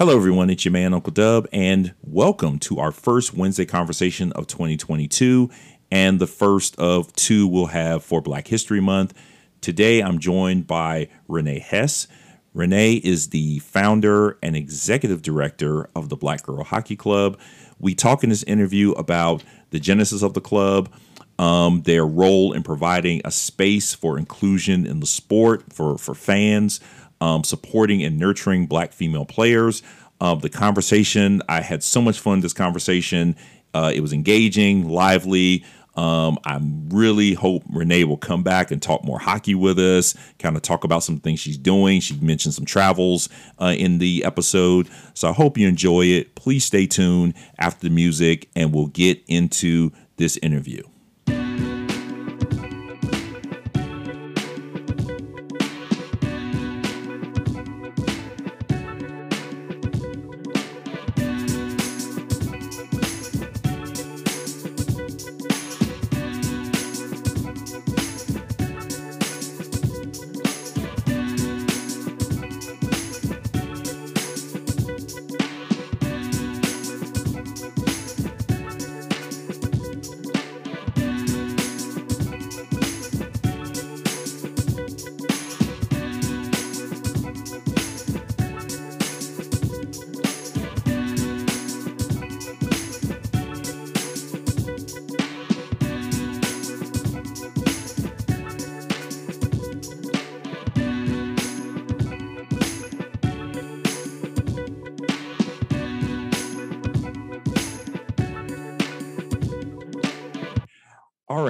Hello, everyone. It's your man, Uncle Dub, and welcome to our first Wednesday conversation of 2022 and the first of two we'll have for Black History Month. Today, I'm joined by Renee Hess. Renee is the founder and executive director of the Black Girl Hockey Club. We talk in this interview about the genesis of the club, um, their role in providing a space for inclusion in the sport for, for fans, um, supporting and nurturing black female players. Uh, the conversation, I had so much fun this conversation. Uh, it was engaging, lively. Um, I really hope Renee will come back and talk more hockey with us, kind of talk about some things she's doing. She mentioned some travels uh, in the episode. So I hope you enjoy it. Please stay tuned after the music, and we'll get into this interview.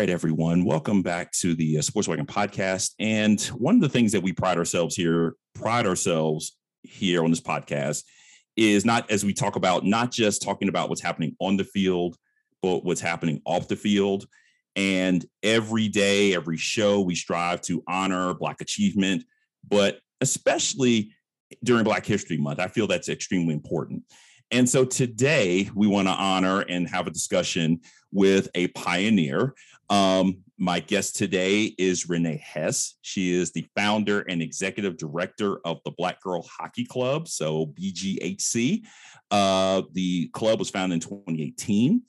Right, everyone. Welcome back to the uh, Sports Wagon podcast. And one of the things that we pride ourselves here, pride ourselves here on this podcast, is not as we talk about not just talking about what's happening on the field, but what's happening off the field. And every day, every show, we strive to honor Black achievement, but especially during Black History Month, I feel that's extremely important. And so today we want to honor and have a discussion with a pioneer. Um, my guest today is Renee Hess. She is the founder and executive director of the Black Girl Hockey Club, so BGHC. Uh, the club was founded in 2018.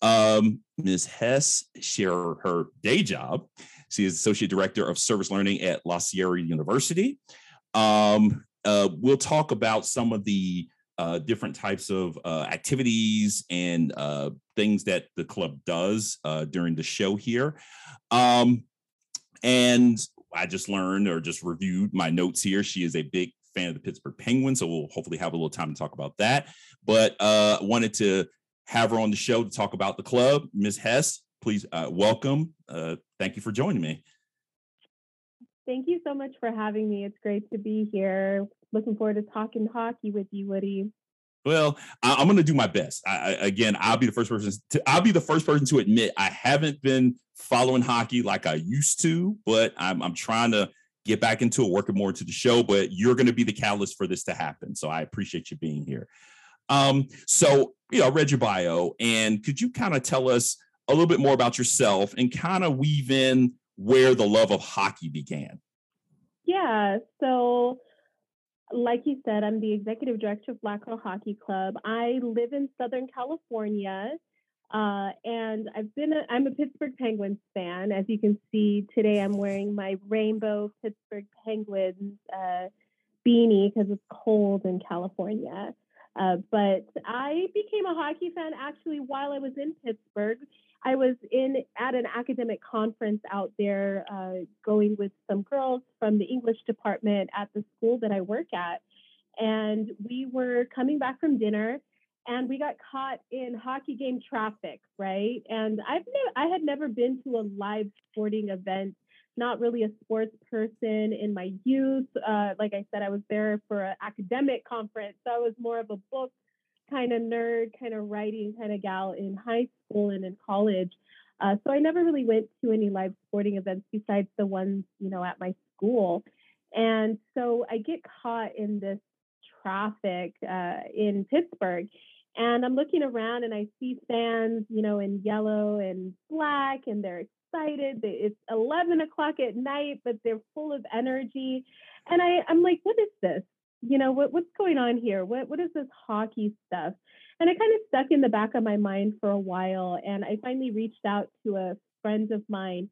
Um, Ms. Hess share her day job. She is associate director of service learning at La Sierra University. Um, uh, we'll talk about some of the uh, different types of uh, activities and uh, things that the club does uh, during the show here. Um, and I just learned or just reviewed my notes here. She is a big fan of the Pittsburgh Penguins, so we'll hopefully have a little time to talk about that. But uh, wanted to have her on the show to talk about the club. Ms. Hess, please uh, welcome. thank you for joining me. Thank you so much for having me. It's great to be here looking forward to talking hockey with you, Woody. Well, I, am going to do my best. I, I, again, I'll be the first person. To, I'll be the first person to admit I haven't been following hockey like I used to, but I'm, I'm trying to get back into it, working more into the show. But you're going to be the catalyst for this to happen. So I appreciate you being here. Um, so you know, I read your bio, and could you kind of tell us a little bit more about yourself and kind of weave in where the love of hockey began? Yeah. So like you said, I'm the executive director of Black Girl Hockey Club. I live in Southern California, uh, and I've been a, I'm a Pittsburgh Penguins fan. As you can see today, I'm wearing my rainbow Pittsburgh Penguins uh, beanie because it's cold in California. Uh, but I became a hockey fan actually while I was in Pittsburgh. I was in at an academic conference out there, uh, going with some girls from the English department at the school that I work at, and we were coming back from dinner, and we got caught in hockey game traffic, right? And I've ne- I had never been to a live sporting event. Not really a sports person in my youth. Uh, like I said, I was there for an academic conference, so I was more of a book kind of nerd, kind of writing kind of gal in high school and in college. Uh, so I never really went to any live sporting events besides the ones, you know, at my school. And so I get caught in this traffic uh, in Pittsburgh. And I'm looking around and I see fans, you know, in yellow and black, and they're excited. It's 11 o'clock at night, but they're full of energy. And I, I'm like, what is this? you know, what, what's going on here? What, what is this hockey stuff? And it kind of stuck in the back of my mind for a while. And I finally reached out to a friend of mine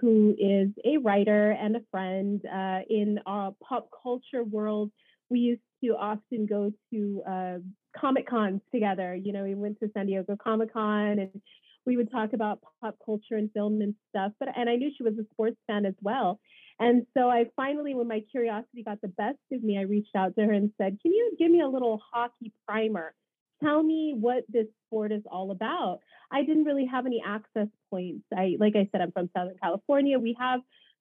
who is a writer and a friend uh, in our pop culture world. We used to often go to uh, Comic Cons together. You know, we went to San Diego Comic Con and we would talk about pop culture and film and stuff. But and I knew she was a sports fan as well. And so I finally, when my curiosity got the best of me, I reached out to her and said, Can you give me a little hockey primer? Tell me what this sport is all about. I didn't really have any access points. I like I said, I'm from Southern California. We have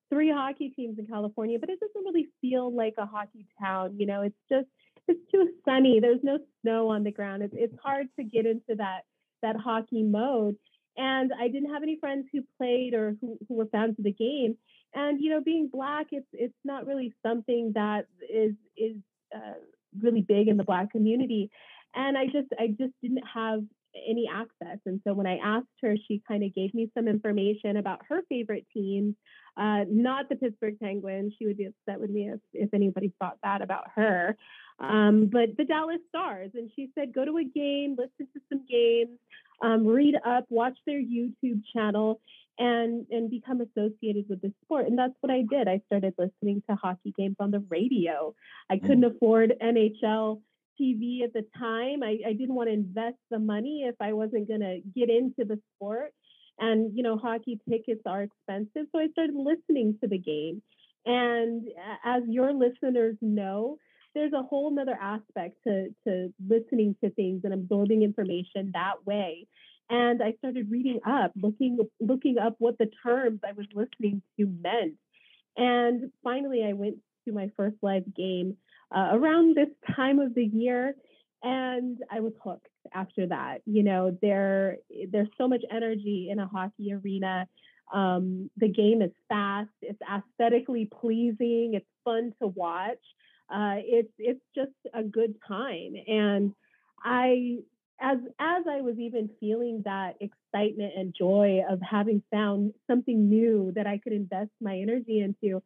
three hockey teams in California, but it doesn't really feel like a hockey town. You know, it's just it's too sunny. There's no snow on the ground. It's it's hard to get into that that hockey mode. And I didn't have any friends who played or who, who were fans of the game. And you know being black it's it's not really something that is is uh, really big in the black community. And i just i just didn't have any access. And so when i asked her she kind of gave me some information about her favorite teams uh, not the pittsburgh penguins. She would be upset with me if, if anybody thought that about her. Um, but the dallas stars and she said go to a game listen to some games um, read up watch their youtube channel and and become associated with the sport. And that's what i did. I started listening to hockey games on the radio. I mm. couldn't afford nhl tv at the time. I, I didn't want to invest the money if i wasn't going to get into the sport. And you know hockey tickets are expensive so i started listening to the game. And as your listeners know there's a whole nother aspect to to listening to things and absorbing information that way and I started reading up, looking looking up what the terms I was listening to meant. And finally, I went to my first live game uh, around this time of the year, and I was hooked. After that, you know, there there's so much energy in a hockey arena. Um, the game is fast. It's aesthetically pleasing. It's fun to watch. Uh, it's it's just a good time, and I as as I was even feeling that excitement and joy of having found something new that I could invest my energy into,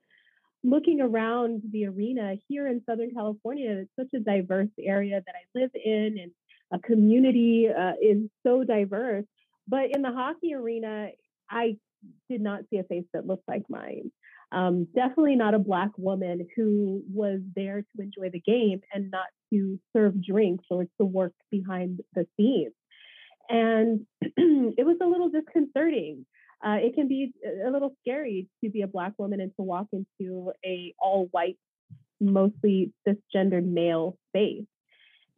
looking around the arena here in Southern California, it's such a diverse area that I live in, and a community uh, is so diverse. But in the hockey arena, I did not see a face that looked like mine. Um, definitely not a black woman who was there to enjoy the game and not to serve drinks or to work behind the scenes. And it was a little disconcerting. Uh, it can be a little scary to be a black woman and to walk into a all white, mostly cisgendered male space.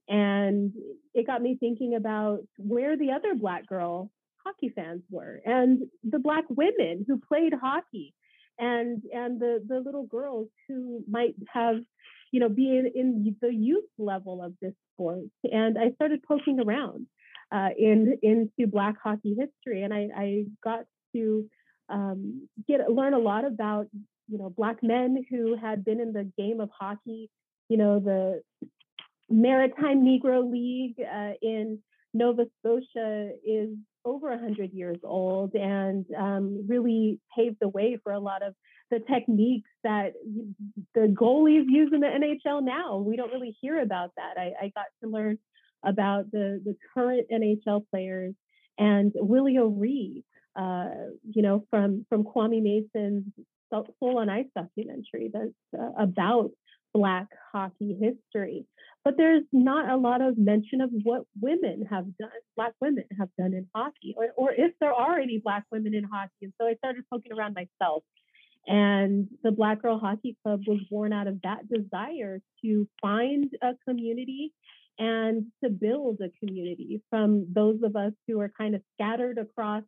And it got me thinking about where the other black girl hockey fans were and the black women who played hockey and and the the little girls who might have you know be in, in the youth level of this sport and i started poking around uh, in into black hockey history and i, I got to um, get learn a lot about you know black men who had been in the game of hockey you know the maritime negro league uh, in nova scotia is over 100 years old and um, really paved the way for a lot of the techniques that the goalies use in the NHL now. We don't really hear about that. I, I got to learn about the, the current NHL players and Willie O'Ree, uh, you know, from, from Kwame Mason's Soul on Ice documentary that's uh, about Black hockey history. But there's not a lot of mention of what women have done, Black women have done in hockey, or, or if there are any Black women in hockey. And so I started poking around myself. And the Black Girl Hockey Club was born out of that desire to find a community and to build a community from those of us who are kind of scattered across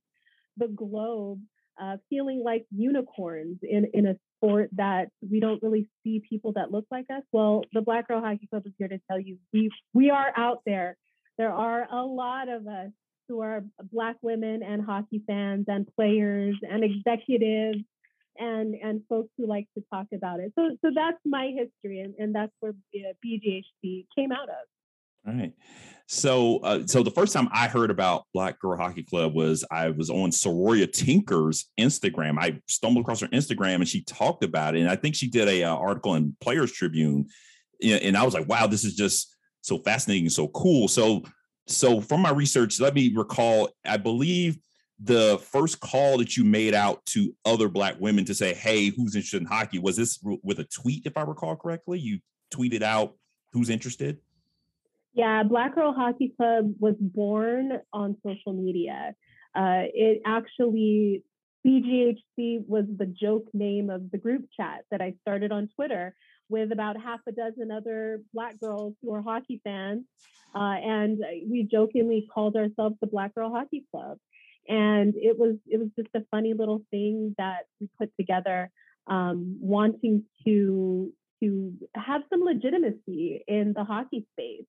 the globe, uh, feeling like unicorns in, in a sport that we don't really see people that look like us. Well, the Black Girl Hockey Club is here to tell you we we are out there. There are a lot of us who are Black women and hockey fans and players and executives and and folks who like to talk about it. So so that's my history, and, and that's where BGHC came out of. All right. So, uh, so the first time I heard about Black Girl Hockey Club was I was on Saroya Tinker's Instagram. I stumbled across her Instagram and she talked about it, and I think she did a uh, article in Players Tribune and I was like, wow, this is just so fascinating, so cool. So, so from my research, let me recall, I believe the first call that you made out to other black women to say, hey, who's interested in hockey? Was this with a tweet, if I recall correctly? You tweeted out who's interested? Yeah, Black Girl Hockey Club was born on social media. Uh, it actually, BGHC was the joke name of the group chat that I started on Twitter with about half a dozen other Black girls who are hockey fans. Uh, and we jokingly called ourselves the Black Girl Hockey Club. And it was it was just a funny little thing that we put together, um, wanting to to have some legitimacy in the hockey space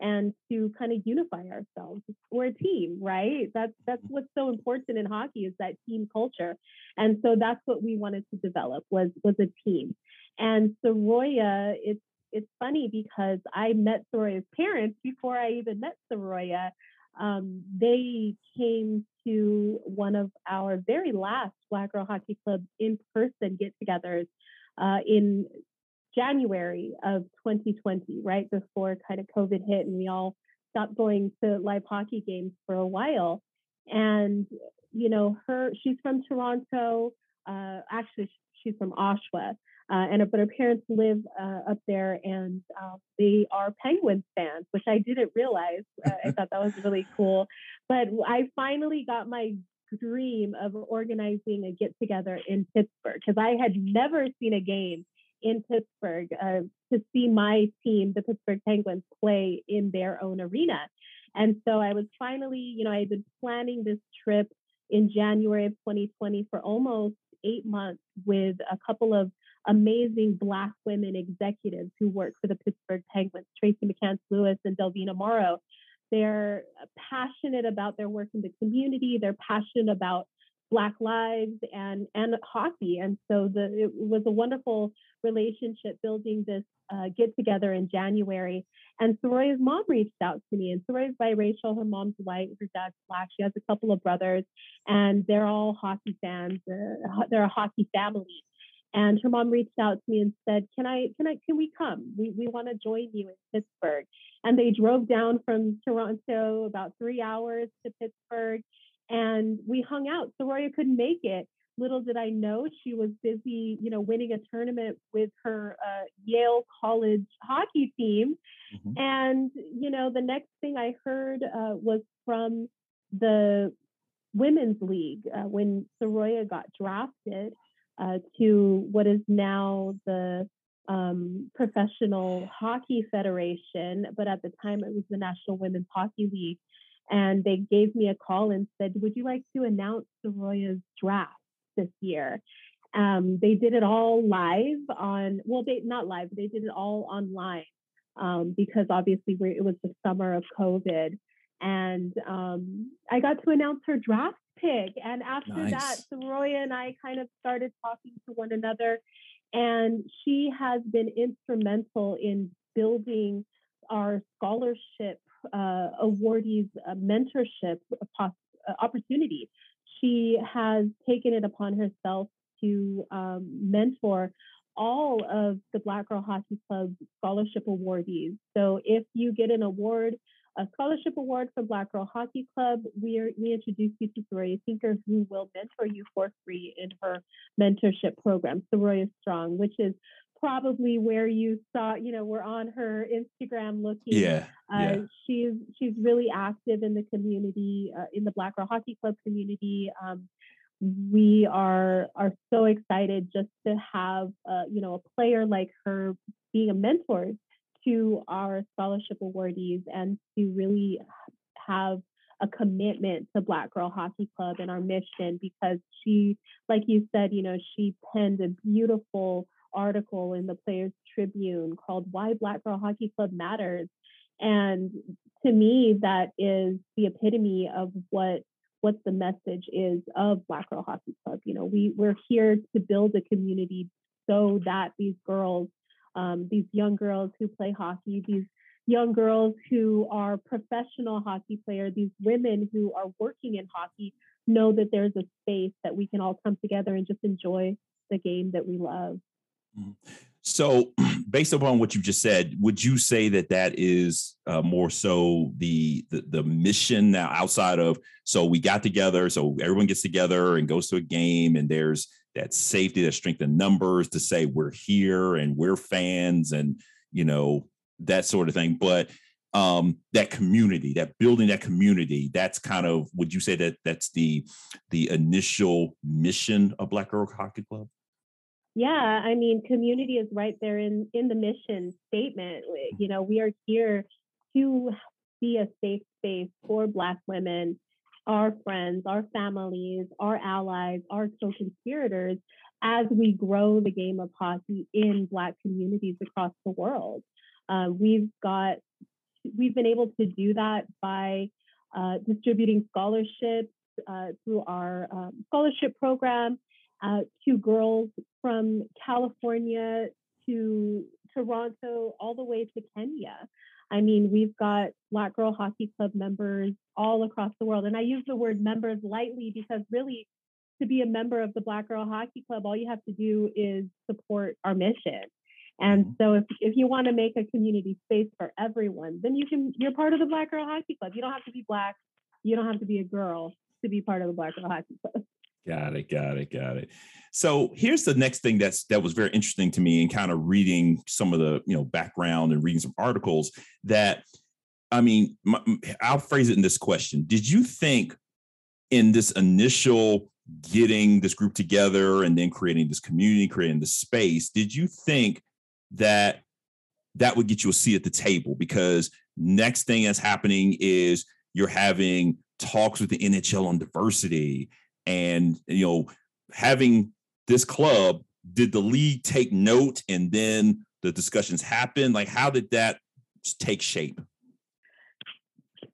and to kind of unify ourselves. We're a team, right? That's that's what's so important in hockey is that team culture. And so that's what we wanted to develop was was a team. And Saroya, it's it's funny because I met Saroya's parents before I even met Saroya. Um, they came to one of our very last Black Girl Hockey Club in person get togethers uh, in January of 2020, right before kind of COVID hit and we all stopped going to live hockey games for a while. And, you know, her, she's from Toronto. Uh, actually, she's from Oshawa. Uh, and but her parents live uh, up there, and uh, they are Penguins fans, which I didn't realize. Uh, I thought that was really cool. But I finally got my dream of organizing a get together in Pittsburgh because I had never seen a game in Pittsburgh uh, to see my team, the Pittsburgh Penguins, play in their own arena. And so I was finally, you know, I had been planning this trip in January of 2020 for almost eight months with a couple of amazing Black women executives who work for the Pittsburgh Penguins, Tracy McCants Lewis and Delvina Morrow. They're passionate about their work in the community. They're passionate about Black lives and and hockey. And so the it was a wonderful relationship building this uh, get together in January. And Saroya's mom reached out to me. And Saroya's biracial. Her mom's white. Her dad's black. She has a couple of brothers, and they're all hockey fans. Uh, they're a hockey family. And her mom reached out to me and said, "Can I? Can I? Can we come? We we want to join you in Pittsburgh." And they drove down from Toronto about three hours to Pittsburgh and we hung out. Saroya couldn't make it. Little did I know she was busy, you know, winning a tournament with her uh, Yale College hockey team. Mm-hmm. And you know, the next thing I heard uh, was from the women's league uh, when Saroya got drafted uh, to what is now the um, Professional Hockey Federation, but at the time it was the National Women's Hockey League and they gave me a call and said, "Would you like to announce Saroya's draft this year?" Um, they did it all live on. Well, they not live. They did it all online um, because obviously it was the summer of COVID, and um, I got to announce her draft pick. And after nice. that, Saroya and I kind of started talking to one another, and she has been instrumental in building our scholarship uh, awardees uh, mentorship uh, opportunity. She has taken it upon herself to um, mentor all of the Black Girl Hockey Club scholarship awardees. So if you get an award, a scholarship award from Black Girl Hockey Club, we, are, we introduce you to Saroya Tinker, who will mentor you for free in her mentorship program, Saroya Strong, which is probably where you saw, you know, we're on her Instagram looking. Yeah. Uh, yeah. She's she's really active in the community, uh, in the Black Girl Hockey Club community. Um, we are are so excited just to have, uh, you know, a player like her being a mentor to our scholarship awardees and to really have a commitment to Black Girl Hockey Club and our mission because she, like you said, you know, she penned a beautiful article in the Players Tribune called Why Black Girl Hockey Club Matters. And to me, that is the epitome of what what the message is of Black Girl Hockey Club. You know, we we're here to build a community so that these girls, um, these young girls who play hockey, these young girls who are professional hockey players, these women who are working in hockey know that there's a space that we can all come together and just enjoy the game that we love. Mm-hmm. So, based upon what you just said, would you say that that is uh, more so the, the, the mission now outside of so we got together, so everyone gets together and goes to a game, and there's that safety, that strength in numbers to say we're here and we're fans, and you know that sort of thing. But um, that community, that building that community, that's kind of would you say that that's the the initial mission of Black Girl Hockey Club? Yeah, I mean, community is right there in in the mission statement. You know, we are here to be a safe space for Black women, our friends, our families, our allies, our co-conspirators as we grow the game of hockey in Black communities across the world. Uh, we've got we've been able to do that by uh, distributing scholarships uh, through our um, scholarship program uh, to girls from California to Toronto, all the way to Kenya. I mean, we've got Black Girl Hockey Club members all across the world. And I use the word members lightly because really, to be a member of the Black Girl Hockey Club, all you have to do is support our mission. And mm-hmm. so if, if you want to make a community space for everyone, then you can you're part of the Black Girl Hockey Club. You don't have to be black, you don't have to be a girl to be part of the Black Girl Hockey Club. Got it, got it, got it. So here's the next thing that's that was very interesting to me and kind of reading some of the you know background and reading some articles that I mean my, I'll phrase it in this question: Did you think in this initial getting this group together and then creating this community, creating this space, did you think that that would get you a seat at the table? Because next thing that's happening is you're having talks with the NHL on diversity and you know having this club did the league take note and then the discussions happen like how did that take shape?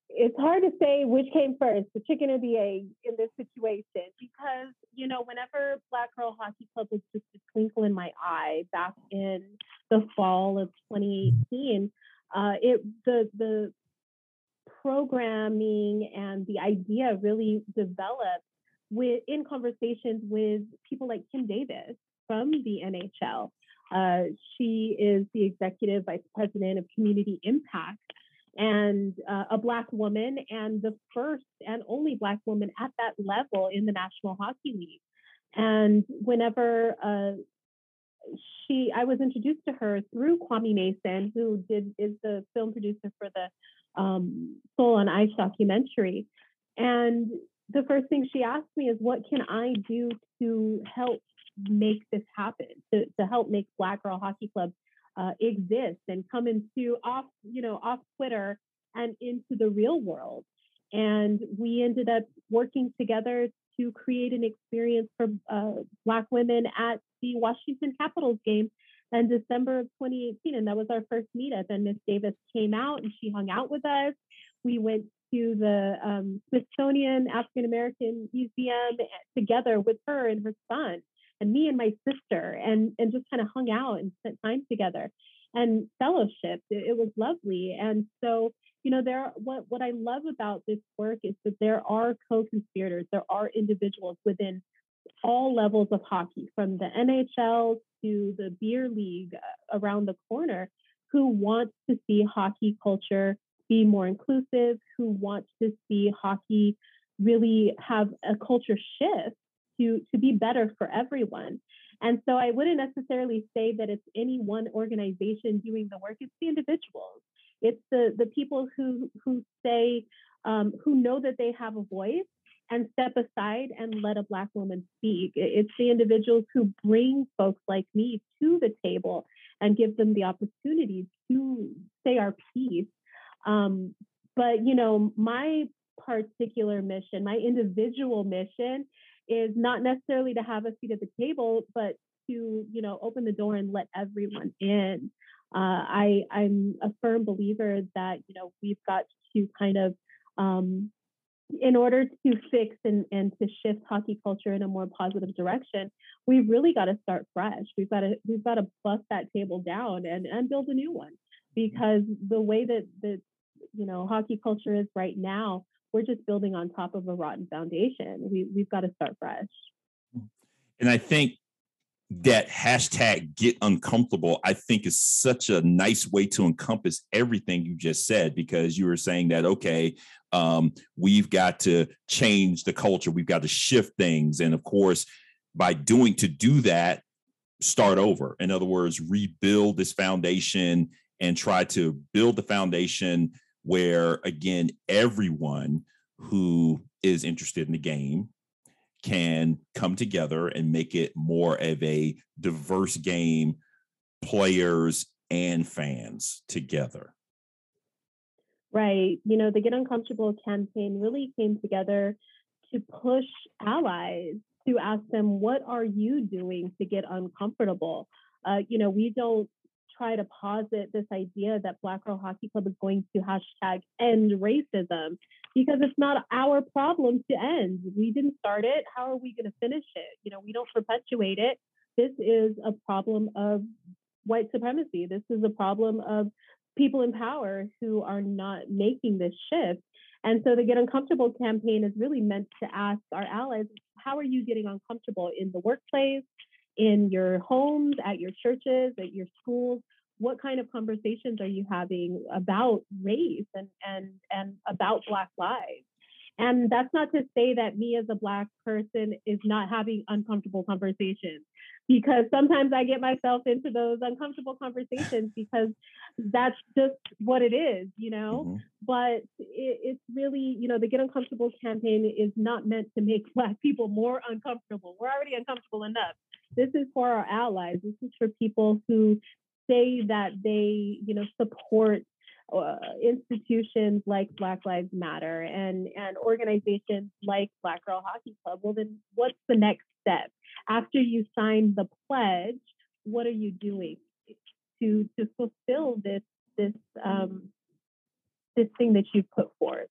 It's hard to say which came first the chicken or the egg in this situation because you know whenever black girl hockey club was just a twinkle in my eye back in the fall of 2018 uh, it the the programming and the idea really developed with in conversations with people like Kim Davis from the NHL. Uh, she is the executive vice president of community impact and uh, a black woman and the first and only black woman at that level in the National Hockey League. And whenever uh, she, I was introduced to her through Kwame Mason, who did is the film producer for the um, Soul on Ice documentary. And the first thing she asked me is, what can I do to help make this happen, to, to help make Black Girl Hockey Club uh, exist and come into off, you know, off Twitter and into the real world. And we ended up working together to create an experience for uh, Black women at the Washington Capitals game in December of 2018. And that was our first meetup. And Miss Davis came out and she hung out with us. We went to the um, Smithsonian African American Museum together with her and her son, and me and my sister, and and just kind of hung out and spent time together, and fellowship. It, it was lovely, and so you know there what what I love about this work is that there are co-conspirators, there are individuals within all levels of hockey, from the NHL to the beer league uh, around the corner, who want to see hockey culture be more inclusive, who want to see hockey really have a culture shift to, to be better for everyone. And so I wouldn't necessarily say that it's any one organization doing the work, it's the individuals. It's the, the people who, who say, um, who know that they have a voice and step aside and let a Black woman speak. It's the individuals who bring folks like me to the table and give them the opportunity to say our piece um, but you know, my particular mission, my individual mission, is not necessarily to have a seat at the table, but to you know open the door and let everyone in. Uh, I I'm a firm believer that you know we've got to kind of um, in order to fix and, and to shift hockey culture in a more positive direction, we've really got to start fresh. We've got to we've got to bust that table down and, and build a new one because the way that the you know hockey culture is right now we're just building on top of a rotten foundation we, we've got to start fresh and i think that hashtag get uncomfortable, I think is such a nice way to encompass everything you just said, because you were saying that, okay, um, we've got to change the culture, we've got to shift things. And of course, by doing to do that, start over. In other words, rebuild this foundation and try to build the foundation where, again, everyone who is interested in the game can come together and make it more of a diverse game, players and fans together. Right. You know, the Get Uncomfortable campaign really came together to push allies to ask them, what are you doing to get uncomfortable? Uh, you know, we don't try to posit this idea that Black Girl Hockey Club is going to hashtag end racism because it's not our problem to end. We didn't start it. How are we going to finish it? You know, we don't perpetuate it. This is a problem of white supremacy. This is a problem of people in power who are not making this shift. And so the Get Uncomfortable campaign is really meant to ask our allies, how are you getting uncomfortable in the workplace, in your homes, at your churches, at your schools? What kind of conversations are you having about race and and and about Black lives? And that's not to say that me as a Black person is not having uncomfortable conversations, because sometimes I get myself into those uncomfortable conversations because that's just what it is, you know. Mm-hmm. But it, it's really, you know, the Get Uncomfortable campaign is not meant to make Black people more uncomfortable. We're already uncomfortable enough. This is for our allies. This is for people who say that they, you know, support uh, institutions like Black Lives Matter and and organizations like Black Girl Hockey Club. Well, then what's the next step after you sign the pledge? What are you doing to to fulfill this this um, this thing that you put forth?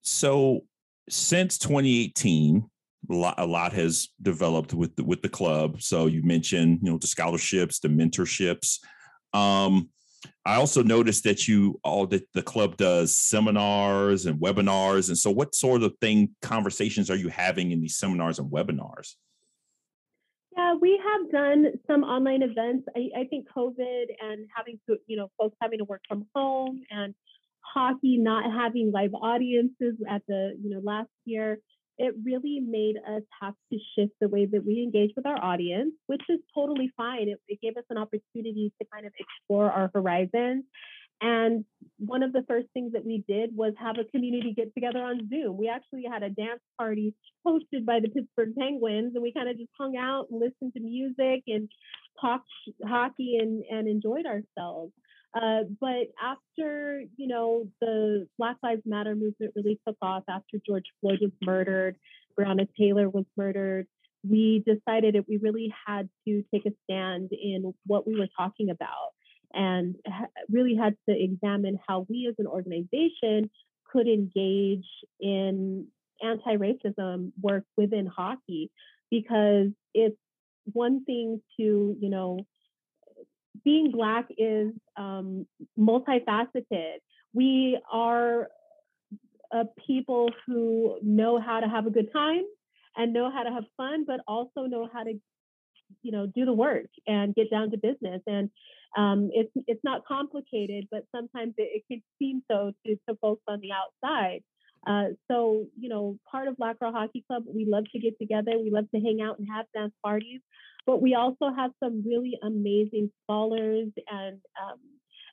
So since 2018, a lot, a lot has developed with the, with the club. So you mentioned, you know, the scholarships, the mentorships. Um, I also noticed that you all that the club does seminars and webinars. And so what sort of thing conversations are you having in these seminars and webinars? Yeah, we have done some online events. I, I think COVID and having to, you know, folks having to work from home and hockey not having live audiences at the, you know, last year it really made us have to shift the way that we engage with our audience, which is totally fine. It, it, gave us an opportunity to kind of explore our horizons. And one of the first things that we did was have a community get together on Zoom. We actually had a dance party hosted by the Pittsburgh Penguins, and we kind of just hung out and listened to music and talked hockey and, and enjoyed ourselves. Uh, but after, you know, the Black Lives Matter movement really took off after George Floyd was murdered, Breonna Taylor was murdered, we decided that we really had to take a stand in what we were talking about and really had to examine how we as an organization could engage in anti-racism work within hockey because it's one thing to, you know, being Black is um, multifaceted. We are a people who know how to have a good time and know how to have fun, but also know how to, you know, do the work and get down to business. And um, it's it's not complicated, but sometimes it, it can seem so to, to folks on the outside. Uh, so, you know, part of Black Girl Hockey Club, we love to get together. We love to hang out and have dance parties. But we also have some really amazing scholars and um,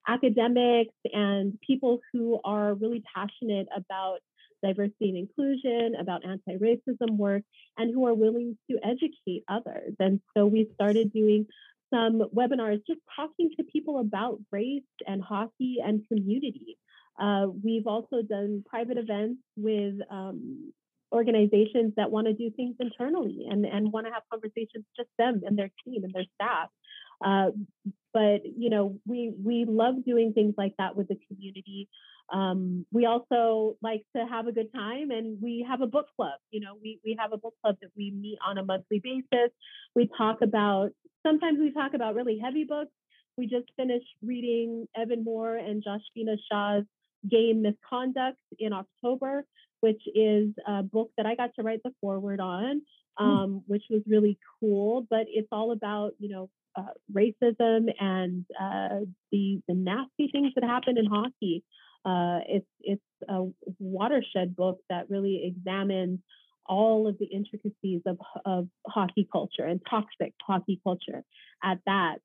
academics and people who are really passionate about diversity and inclusion, about anti racism work, and who are willing to educate others. And so we started doing some webinars just talking to people about race and hockey and community. Uh, we've also done private events with um, organizations that want to do things internally and, and want to have conversations just them and their team and their staff. Uh, but you know, we we love doing things like that with the community. Um, we also like to have a good time, and we have a book club. You know, we we have a book club that we meet on a monthly basis. We talk about sometimes we talk about really heavy books. We just finished reading Evan Moore and Jashvina Shah's Game Misconduct in October which is a book that I got to write the foreword on. Hmm. um, which was really cool. But it's all about you know uh, racism and uh, the the nasty things that happen in hockey. Uh, it's it's a watershed book that really examines all of the intricacies of, of hockey culture and toxic hockey culture at that.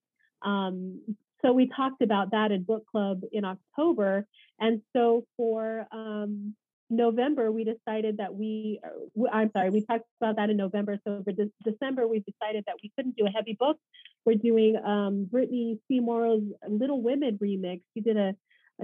Um, so we talked about that in book club in October, and so for um, November, we decided that we, uh, I'm sorry, we talked about that in November. So for de- December, we decided that we couldn't do a heavy book. We're doing um, Bethany C. Morrow's Little Women remix. She did a,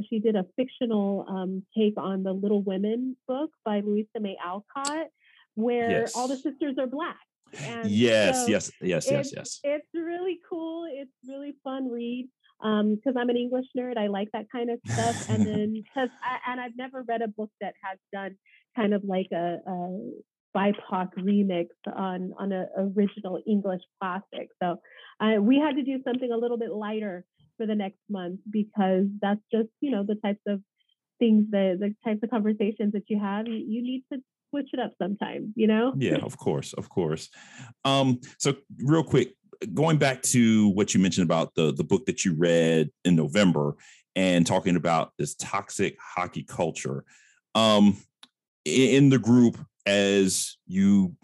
she did a fictional um, take on the Little Women book by Louisa May Alcott, where yes. all the sisters are black. And yes, so yes, yes, yes, yes. It's really cool. It's really fun read because um, I'm an English nerd. I like that kind of stuff. And then because and I've never read a book that has done kind of like a, a BIPOC remix on on an original English classic. So uh, we had to do something a little bit lighter for the next month because that's just you know the types of things the the types of conversations that you have. You, you need to switch it up sometimes. You know. Yeah, of course, of course. Um, so real quick, going back to what you mentioned about the the book that you read in November and talking about this toxic hockey culture um, in the group as you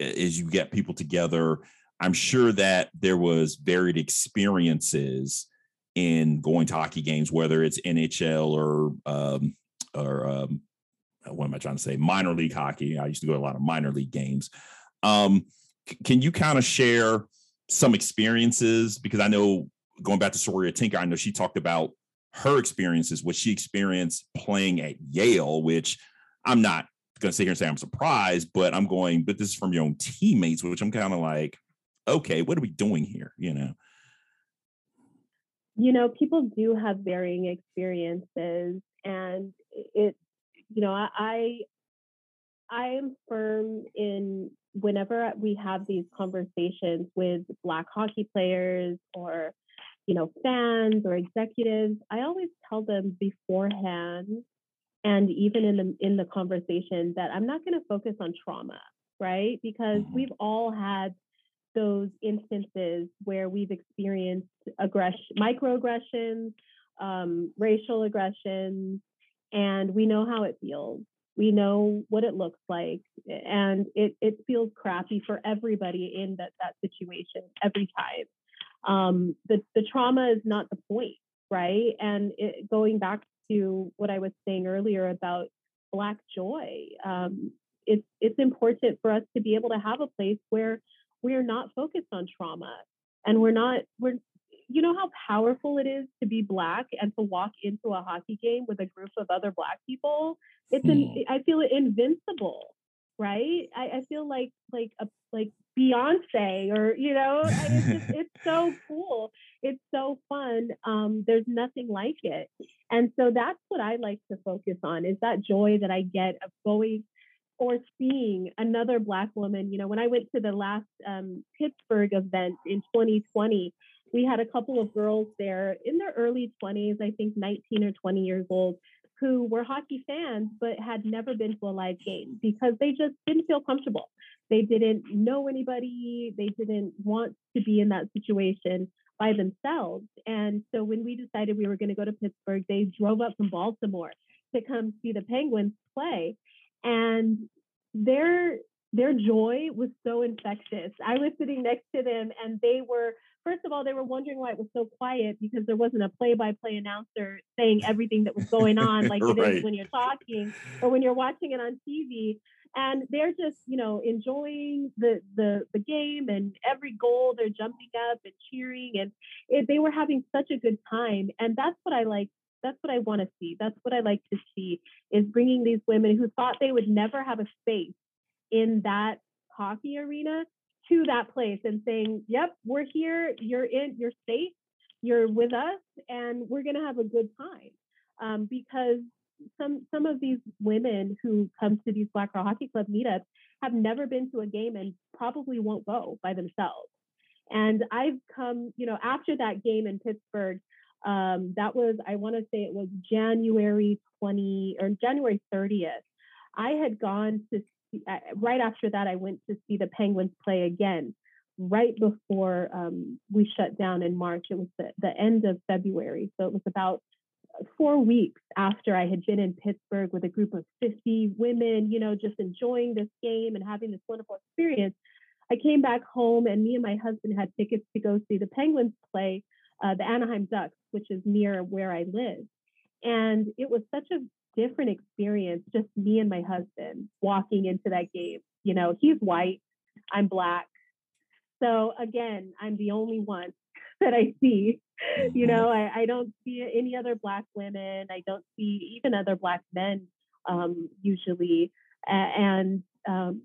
as you get people together i'm sure that there was varied experiences in going to hockey games whether it's nhl or um, or um, what am i trying to say? Minor league hockey. I used to go to a lot of minor league games. Um, can you kind of share some experiences because I know going back to Saroya Tinker, I know she talked about her experiences, what she experienced playing at Yale, which I'm not going to sit here and say I'm surprised, but I'm going, but this is from your own teammates, which I'm kind of like, okay, what are we doing here? You know? You know, people do have varying experiences, and it, you know, I, I am firm in whenever we have these conversations with black hockey players or you know fans or executives i always tell them beforehand and even in the in the conversation that i'm not going to focus on trauma right because mm-hmm. we've all had those instances where we've experienced aggression microaggressions um, racial aggressions and we know how it feels we know what it looks like and it, it feels crappy for everybody in that, that situation every time. Um, the, the trauma is not the point right? And it, going back to what i was saying earlier about black joy um, it's, it's important for us to be able to have a place where we're not focused on trauma and we're not we're you know how powerful it is to be black and to walk into a hockey game with a group of other black people? It's an hmm. i feel invincible right? I, I feel like like a like beyonce or you know it's just it's so cool. It's so fun. Um there's nothing like it. And so that's what i like to focus on is that joy that i get of going or seeing another black woman. You know when i went to the last um, pittsburgh event in 2020 we had a couple of girls there in their early 20s, I think 19 or 20 years old, who were hockey fans but had never been to a live game because they just didn't feel comfortable. They didn't know anybody, they didn't want to be in that situation by themselves. And so when we decided we were going to go to Pittsburgh, they drove up from Baltimore to come see the Penguins play. And their their joy was so infectious. I was sitting next to them and they were first of all, they were wondering why it was so quiet because there wasn't a play-by-play announcer saying everything that was going on, like right. it is when you're talking or when you're watching it on TV. And they're just, you know, enjoying the the the game and every goal. They're jumping up and cheering, and it, they were having such a good time. And that's what I like. That's what I want to see. That's what I like to see is bringing these women who thought they would never have a space in that hockey arena to that place and saying, "Yep, we're here. You're in. You're safe. You're with us, and we're to have a good time." Um, because some some of these women who come to these Black Girl Hockey Club meetups have never been to a game and probably won't go by themselves. And I've come, you know, after that game in Pittsburgh, um, that was I want to say it was January 20 or January 30th. I had gone to right after that, I went to see the Penguins play again right before um, we shut down in March. It was the, the end of February. So it was about four weeks after I had been in Pittsburgh with a group of 50 women, you know, just enjoying this game and having this wonderful experience. I came back home and me and my husband had tickets to go see the Penguins play uh, the Anaheim Ducks, which is near where I live. And it was such a different experience, just me and my husband walking into that game. You know, he's white, I'm black. So again, I'm the only one that I see. You mm-hmm. know, I, I don't see any other black women. I don't see even other black men um, usually. And um,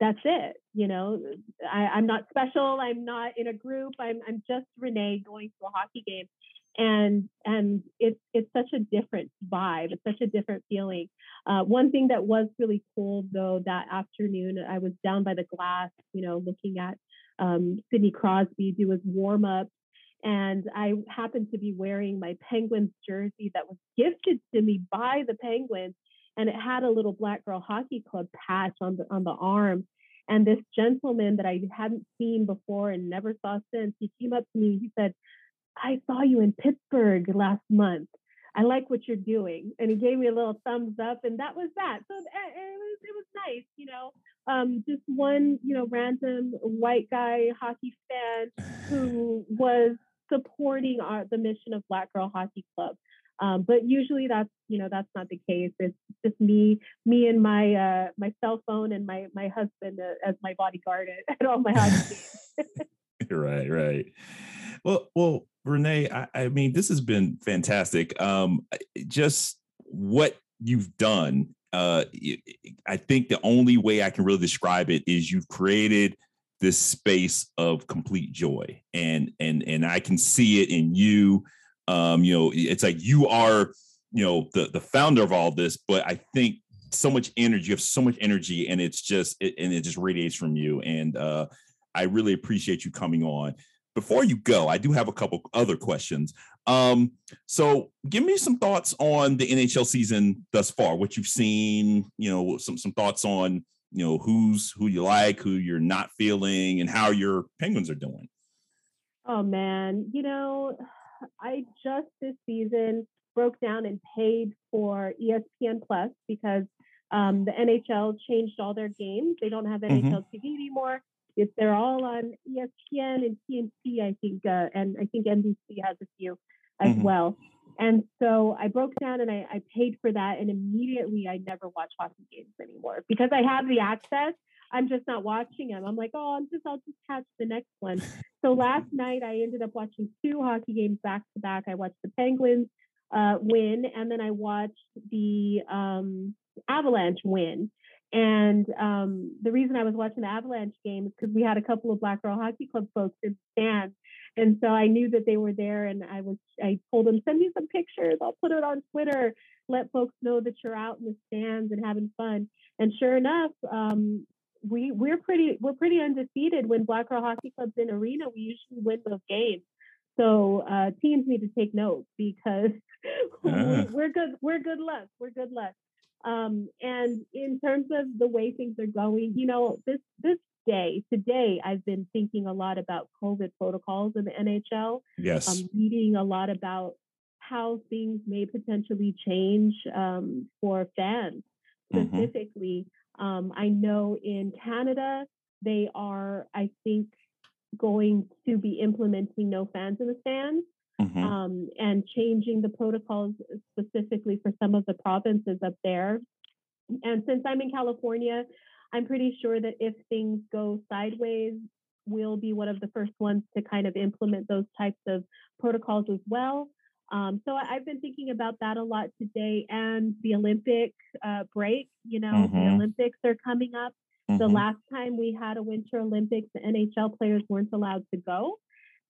that's it. You know, I, I'm not special. I'm not in a group. I'm I'm just Renee going to a hockey game, and and it's it's such a different vibe. It's such a different feeling. Uh, one thing that was really cool though that afternoon, I was down by the glass, you know, looking at um, Sidney Crosby do his warm up, and I happened to be wearing my Penguins jersey that was gifted to me by the Penguins and it had a little black girl hockey club patch on the on the arm and this gentleman that i hadn't seen before and never saw since he came up to me he said i saw you in pittsburgh last month i like what you're doing and he gave me a little thumbs up and that was that so eh, eh, it was it was nice you know um, just one you know random white guy hockey fan who was supporting our, the mission of black girl hockey club um, but usually that's you know that's not the case. It's just me, me and my uh, my cell phone and my my husband uh, as my bodyguard at, at all my hockey games. right, right. Well, well, Renee, I, I, mean, this has been fantastic. Um, just what you've done. Uh, I think the only way I can really describe it is you've created this space of complete joy, and and and I can see it in you um, you know, it's like you are, you know, the the founder of all this, but I think so much energy, you have so much energy, and it's just it, and it just radiates from you. And uh, I really appreciate you coming on. Before you go, I do have a couple other questions. Um, so give me some thoughts on the NHL season thus far, what you've seen, you know, some some thoughts on, you know, who's who you like, who you're not feeling, and how your penguins are doing. Oh man, you know, I just this season broke down and paid for ESPN Plus because um, the NHL changed all their games. They don't have NHL mm-hmm. TV anymore. It's they're all on ESPN and TNT, I think, uh, and I think NBC has a few as mm-hmm. well. And so I broke down and I, I paid for that, and immediately I never watch hockey games anymore because I have the access. I'm just not watching them. I'm like, oh, I'm just I'll just catch the next one. So last night I ended up watching two hockey games back to back. I watched the Penguins uh, win, and then I watched the um, Avalanche win. And um, the reason I was watching the Avalanche game is because we had a couple of Black Girl Hockey Club folks in the stands, and so I knew that they were there. And I was I told them send me some pictures. I'll put it on Twitter. Let folks know that you're out in the stands and having fun. And sure enough, um, we we're pretty we're pretty undefeated when Black Girl Hockey Club's in arena. We usually win those games. So uh, teams need to take note because uh. we're good. We're good luck. We're good luck. Um, and in terms of the way things are going, you know, this this day today, I've been thinking a lot about COVID protocols in the NHL. Yes, I'm reading a lot about how things may potentially change um, for fans mm-hmm. specifically. Mm-hmm. Um, I know in Canada, they are, I think, going to be implementing no fans in the stands mm-hmm. um, and changing the protocols specifically for some of the provinces up there. And since I'm in California, I'm pretty sure that if things go sideways, we'll be one of the first ones to kind of implement those types of protocols as well. Um, so I, have been thinking about that a lot today and the Olympic uh, break. You know, mm-hmm. the Olympics are coming up. Mm-hmm. The last time we had a Winter Olympics, the NHL players weren't allowed to go.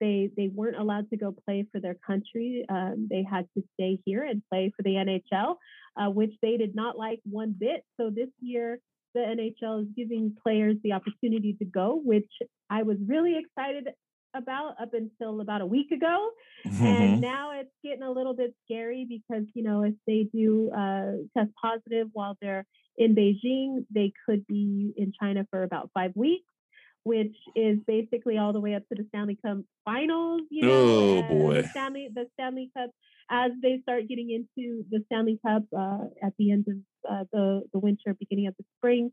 They they weren't allowed to go play for their country. Um, they had to stay here and play for the NHL, uh, which they did not like one bit. So this year, the NHL is giving players the opportunity to go, which I was really excited about up until about a week ago. Mm-hmm. And now it's getting a little bit scary because, you know, if they do uh, test positive while they're in Beijing, they could be in China for about five weeks, which is basically all the way up to the Stanley Cup finals. You know, oh boy, the Stanley the Stanley Cup as they start getting into the Stanley Cup uh, at the end of uh, the the winter, beginning of the spring.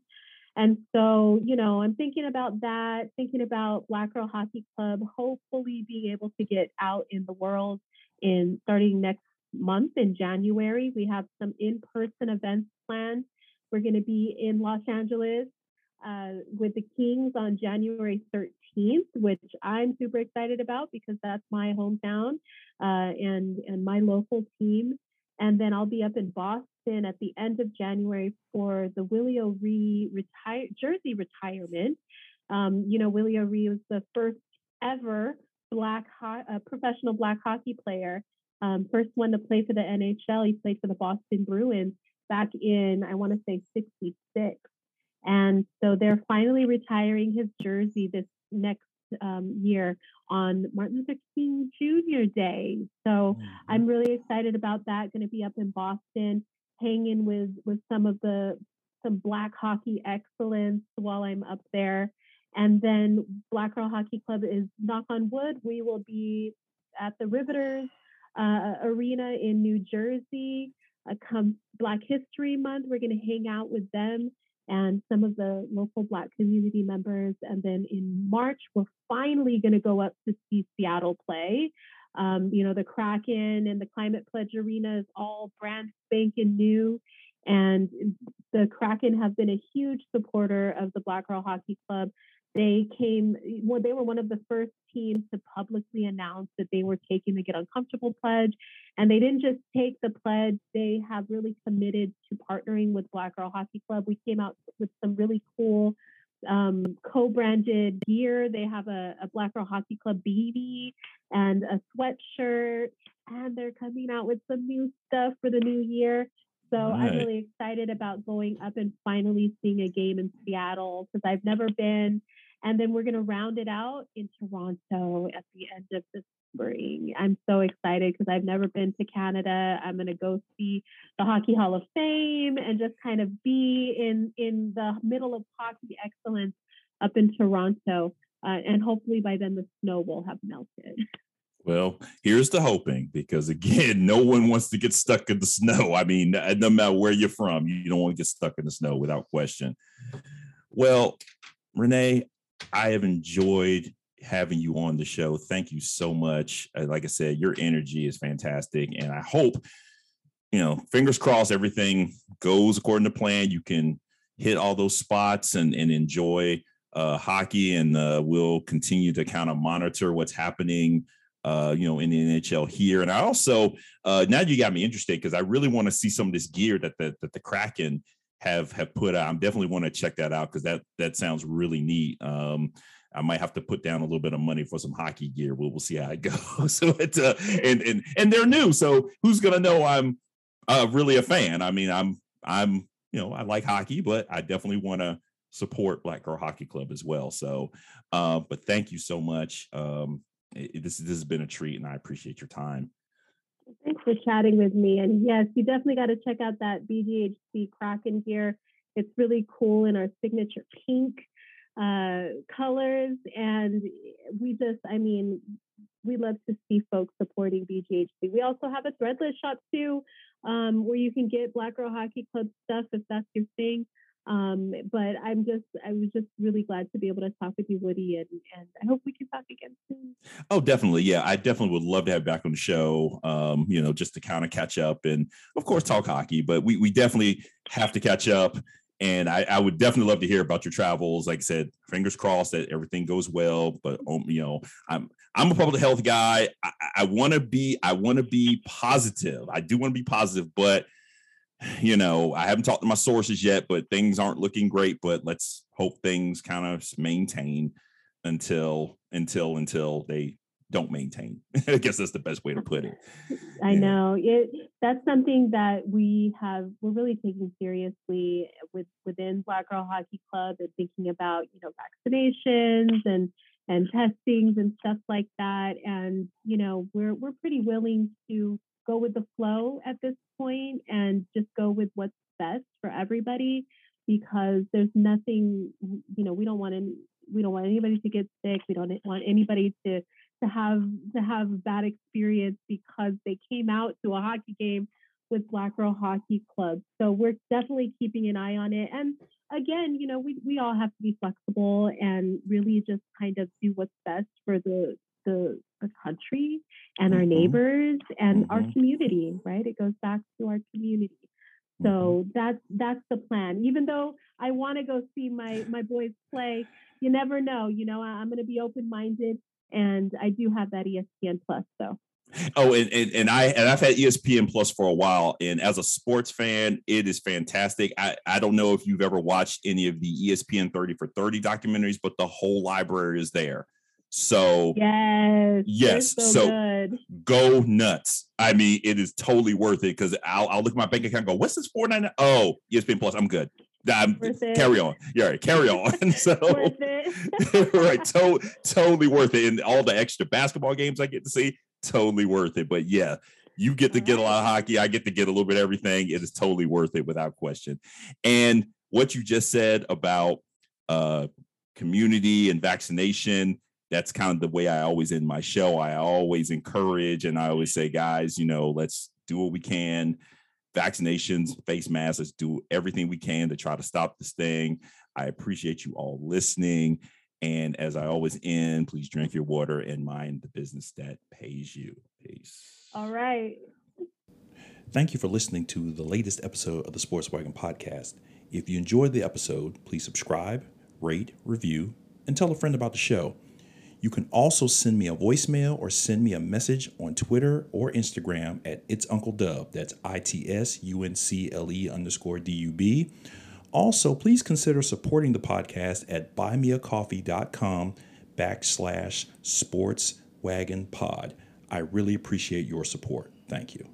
And so, you know, I'm thinking about that, thinking about Black Girl Hockey Club, hopefully being able to get out in the world in starting next month in January. We have some in-person events planned. We're going to be in Los Angeles uh, with the Kings on January 13th, which I'm super excited about because that's my hometown uh, and and my local team. And then I'll be up in Boston at the end of January for the Willie O'Ree retire jersey retirement. Um, you know, Willie O'Ree was the first ever black ho- uh, professional black hockey player, um, first one to play for the NHL. He played for the Boston Bruins back in I want to say '66, and so they're finally retiring his jersey this next um, year on Martin Luther King Jr. Day. So mm-hmm. I'm really excited about that. Going to be up in Boston hanging with with some of the some black hockey excellence while I'm up there. And then Black Girl Hockey Club is knock on wood. We will be at the Riveters uh, Arena in New Jersey. Uh, come Black History Month, we're going to hang out with them and some of the local Black community members. And then in March, we're finally going to go up to see Seattle play. Um, you know, the Kraken and the Climate Pledge Arena is all brand spanking new. And the Kraken have been a huge supporter of the Black Girl Hockey Club. They came, well, they were one of the first teams to publicly announce that they were taking the Get Uncomfortable pledge. And they didn't just take the pledge, they have really committed to partnering with Black Girl Hockey Club. We came out with some really cool um, co-branded gear. They have a, a Black Girl Hockey Club beanie and a sweatshirt, and they're coming out with some new stuff for the new year. So right. I'm really excited about going up and finally seeing a game in Seattle because I've never been. And then we're going to round it out in Toronto at the end of the spring. I'm so excited because I've never been to Canada. I'm going to go see the Hockey Hall of Fame and just kind of be in in the middle of hockey excellence up in Toronto. Uh, and hopefully by then the snow will have melted. Well, here's the hoping because again, no one wants to get stuck in the snow. I mean, no matter where you're from, you don't want to get stuck in the snow without question. Well, Renee, I have enjoyed having you on the show. Thank you so much. Uh, like I said, your energy is fantastic. And I hope, you know, fingers crossed, everything goes according to plan. You can hit all those spots and, and enjoy uh, hockey. And uh, we'll continue to kind of monitor what's happening. Uh, you know, in the NHL here, and I also uh, now you got me interested because I really want to see some of this gear that the that the Kraken have have put out. I definitely want to check that out because that that sounds really neat. Um, I might have to put down a little bit of money for some hockey gear. We'll, we'll see how it goes. so it's uh, and and and they're new, so who's gonna know I'm uh, really a fan? I mean, I'm I'm you know I like hockey, but I definitely want to support Black Girl Hockey Club as well. So, uh, but thank you so much. Um, it, this this has been a treat, and I appreciate your time. Thanks for chatting with me. And yes, you definitely got to check out that BGHC Kraken gear. It's really cool in our signature pink uh, colors. And we just, I mean, we love to see folks supporting BGHC. We also have a threadless shop too, um, where you can get Black Girl Hockey Club stuff if that's your thing. Um, but I'm just, I was just really glad to be able to talk with you, Woody, and, and I hope we can talk again soon. Oh, definitely. Yeah, I definitely would love to have you back on the show, um, you know, just to kind of catch up and, of course, talk hockey. But we, we definitely have to catch up and I, I, would definitely love to hear about your travels. Like I said, fingers crossed that everything goes well. But um, you know, I'm I'm a public health guy. I, I want to be I want to be positive. I do want to be positive, but you know, I haven't talked to my sources yet. But things aren't looking great. But let's hope things kind of maintain until until until they don't maintain. I guess that's the best way to put it. I yeah. know it. That's something that we have. We're really taking seriously with within Black Girl Hockey Club and thinking about you know vaccinations and and testings and stuff like that. And you know, we're we're pretty willing to go with the flow at this point and just go with what's best for everybody because there's nothing you know we don't want any we don't want anybody to get sick we don't want anybody to to have to have bad experience because they came out to a hockey game with Black Girl Hockey Club. So we're definitely keeping an eye on it. And again, you know, we, we all have to be flexible and really just kind of do what's best for the the, the country and mm-hmm. our neighbors and mm-hmm. our community, right? It goes back to our community. So mm-hmm. that's that's the plan. Even though I want to go see my my boys play, you never know. You know, I'm going to be open minded, and I do have that ESPN Plus. So. Oh, and, and, and I and I've had ESPN Plus for a while, and as a sports fan, it is fantastic. I, I don't know if you've ever watched any of the ESPN 30 for 30 documentaries, but the whole library is there. So yes, yes. So, so go nuts. I mean, it is totally worth it because I'll, I'll look at my bank account go, what's this four ninety? Oh, ESPN Plus. I'm good. I'm, carry on. Yeah, right, carry on. so right, to, totally worth it. And all the extra basketball games I get to see, totally worth it. But yeah, you get to get a lot of hockey. I get to get a little bit of everything. It is totally worth it without question. And what you just said about uh, community and vaccination that's kind of the way I always end my show. I always encourage and I always say, guys, you know, let's do what we can. Vaccinations, face masks, let's do everything we can to try to stop this thing. I appreciate you all listening. And as I always end, please drink your water and mind the business that pays you. Peace. All right. Thank you for listening to the latest episode of the Sports Wagon podcast. If you enjoyed the episode, please subscribe, rate, review, and tell a friend about the show. You can also send me a voicemail or send me a message on Twitter or Instagram at It's Uncle Dub. That's I T S U N C L E underscore D U B. Also, please consider supporting the podcast at buymeacoffee.com backslash sports wagon pod. I really appreciate your support. Thank you.